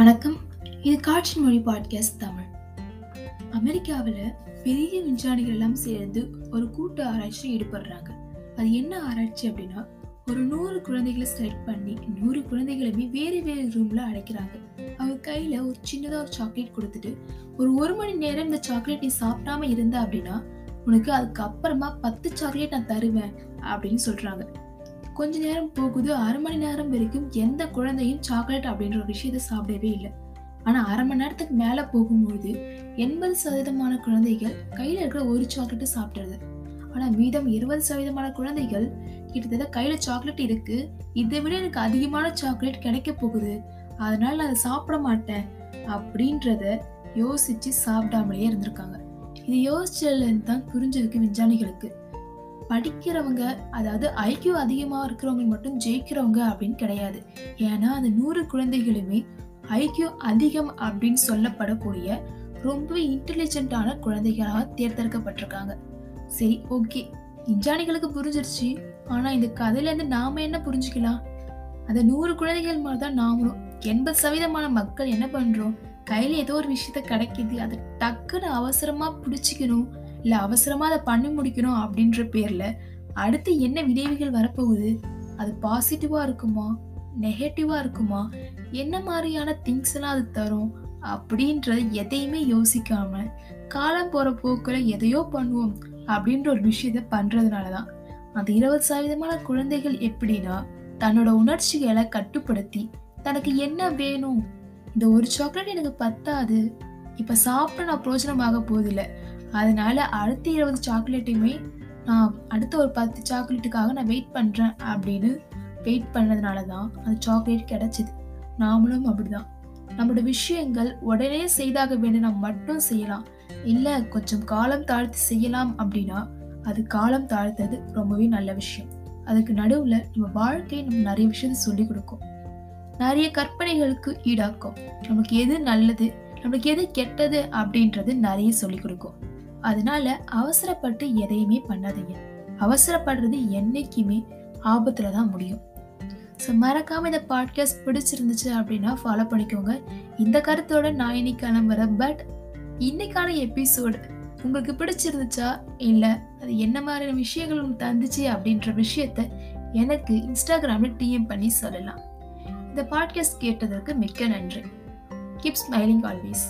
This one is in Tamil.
வணக்கம். இது காற்றின் மொழி பாட்காஸ்ட் தமிழ். அமெரிக்காவில் பெரிய விஞ்ஞானிகள் எல்லாம் சேர்ந்து ஒரு கூட்டு ஆராய்ச்சி ஈடுபடுறாங்க. அது என்ன ஆராய்ச்சி அப்படின்னா ஒரு நூறு குழந்தைகளை செலக்ட் பண்ணி நூறு குழந்தைகளுமே வேறு வேறு ரூமில் அடைக்கிறாங்க. அவங்க கையில் ஒரு சின்னதாக ஒரு சாக்லேட் கொடுத்துட்டு ஒரு ஒரு மணி நேரம் இந்த சாக்லேட் நீ சாப்பிடாம இருந்த அப்படின்னா உனக்கு அதுக்கப்புறமா பத்து சாக்லேட் நான் தருவேன் அப்படின்னு சொல்கிறாங்க கொஞ்ச நேரம் போகுது அரை மணி நேரம் வரைக்கும் எந்த குழந்தையும் சாக்லேட் அப்படின்ற ஒரு விஷயத்த சாப்பிடவே இல்லை. ஆனா அரை மணி நேரத்துக்கு மேல போகும்போது எண்பது சதவீதமான குழந்தைகள் கையில இருக்கிற ஒரு சாக்லேட்டை சாப்பிட்றது. ஆனா மீதம் இருபது சதவீதமான குழந்தைகள் கிட்டத்தட்ட கையில சாக்லேட் இருக்கு. இதை விட எனக்கு அதிகமான சாக்லேட் கிடைக்க போகுது. அதனால நான் அதை சாப்பிட மாட்டேன் அப்படின்றத யோசிச்சு சாப்பிடாமலேயே இருந்திருக்காங்க. இது யோசிச்சதுலேருந்து தான் புரிஞ்சிருக்கு விஞ்ஞானிகளுக்கு படிக்கிறவங்க அதாவது ஐக்கியூ அதிகமாக இருக்கிறவங்க மட்டும் ஜெயிக்கிறவங்க அப்படின்னு கிடையாது. ஏன்னா அந்த நூறு குழந்தைகளுமே ஐக்கியூ அதிகம் அப்படின்னு சொல்லப்படக்கூடிய ரொம்ப இன்டெலிஜென்ட்டான குழந்தைகளாக தேர்ந்தெடுக்கப்பட்டிருக்காங்க. சரி ஓகே விஞ்ஞானிகளுக்கு புரிஞ்சிருச்சு. ஆனால் இந்த கதையிலேருந்து நாம் என்ன புரிஞ்சுக்கலாம்? அந்த நூறு குழந்தைகள் மாதிரி தான் நாமளும். எண்பது சதவீதமான மக்கள் என்ன பண்ணுறோம் கையில் ஏதோ ஒரு விஷயத்த கிடைக்கிது. அதை டக்குன்னு அவசரமாக பிடிச்சிக்கணும். இல்லை அவசரமாக அதை பண்ணி முடிக்கணும் அப்படின்ற பேரில் அடுத்து என்ன விளைவுகள் வரப்போகுது? அது பாசிட்டிவாக இருக்குமா? நெகட்டிவாக இருக்குமா? என்ன மாதிரியான திங்ஸ் எல்லாம் அது தரும்? அப்படின்றது எதையுமே யோசிக்காம காலம் போகிற போக்கில் எதையோ பண்ணுவோம் அப்படின்ற ஒரு விஷயத்த பண்றதுனாலதான். அந்த இருபது சதவீதமான குழந்தைகள் எப்படின்னா தன்னோட உணர்ச்சிகளை கட்டுப்படுத்தி தனக்கு என்ன வேணும்? இந்த ஒரு சாக்லேட் எனக்கு பத்தாது. இப்போ சாப்பிட நான் பிரோஜனமாக போதில்லை அதனால அடுத்த இருபது சாக்லேட்டையுமே நான் அடுத்த ஒரு பத்து சாக்லேட்டுக்காக நான் வெயிட் பண்ணுறேன் அப்படின்னு வெயிட் பண்ணதுனால தான் அந்த சாக்லேட் கிடச்சிது. நாமளும் அப்படிதான். நம்மளோட விஷயங்கள் உடனே செய்தாக வேணும்னா மட்டும் செய்யலாம். இல்லை கொஞ்சம் காலம் தாழ்த்து செய்யலாம் அப்படின்னா அது காலம் தாழ்த்தது ரொம்பவே நல்ல விஷயம். அதுக்கு நடுவில் நம்ம வாழ்க்கை நம்ம நிறைய விஷயத்த சொல்லி கொடுக்கும். நிறைய கற்பனைகளுக்கு ஈடாக்கும். நமக்கு எது நல்லது நமக்கு எது கெட்டது அப்படின்றது நிறைய சொல்லி கொடுக்கும். அதனால அவசரப்பட்டு எதையுமே பண்ணாதீங்க. அவசரப்படுறது என்னைக்குமே ஆபத்துல தான் முடியும். ஸோ மறக்காம இந்த பாட்காஸ்ட் பிடிச்சிருந்துச்சு அப்படின்னா ஃபாலோ பண்ணிக்கோங்க. இந்த கருத்தோட நான் இன்னைக்கு கிளம்புறேன். பட் இன்னைக்கான எபிசோடு உங்களுக்கு பிடிச்சிருந்துச்சா? இல்லை அது என்ன மாதிரியான விஷயங்கள் உங்களுக்கு தந்துச்சு அப்படின்ற விஷயத்த எனக்கு இன்ஸ்டாகிராமில் டிஎம் பண்ணி சொல்லலாம். இந்த பாட்காஸ்ட் கேட்டதற்கு மிக்க நன்றி. Keep smiling always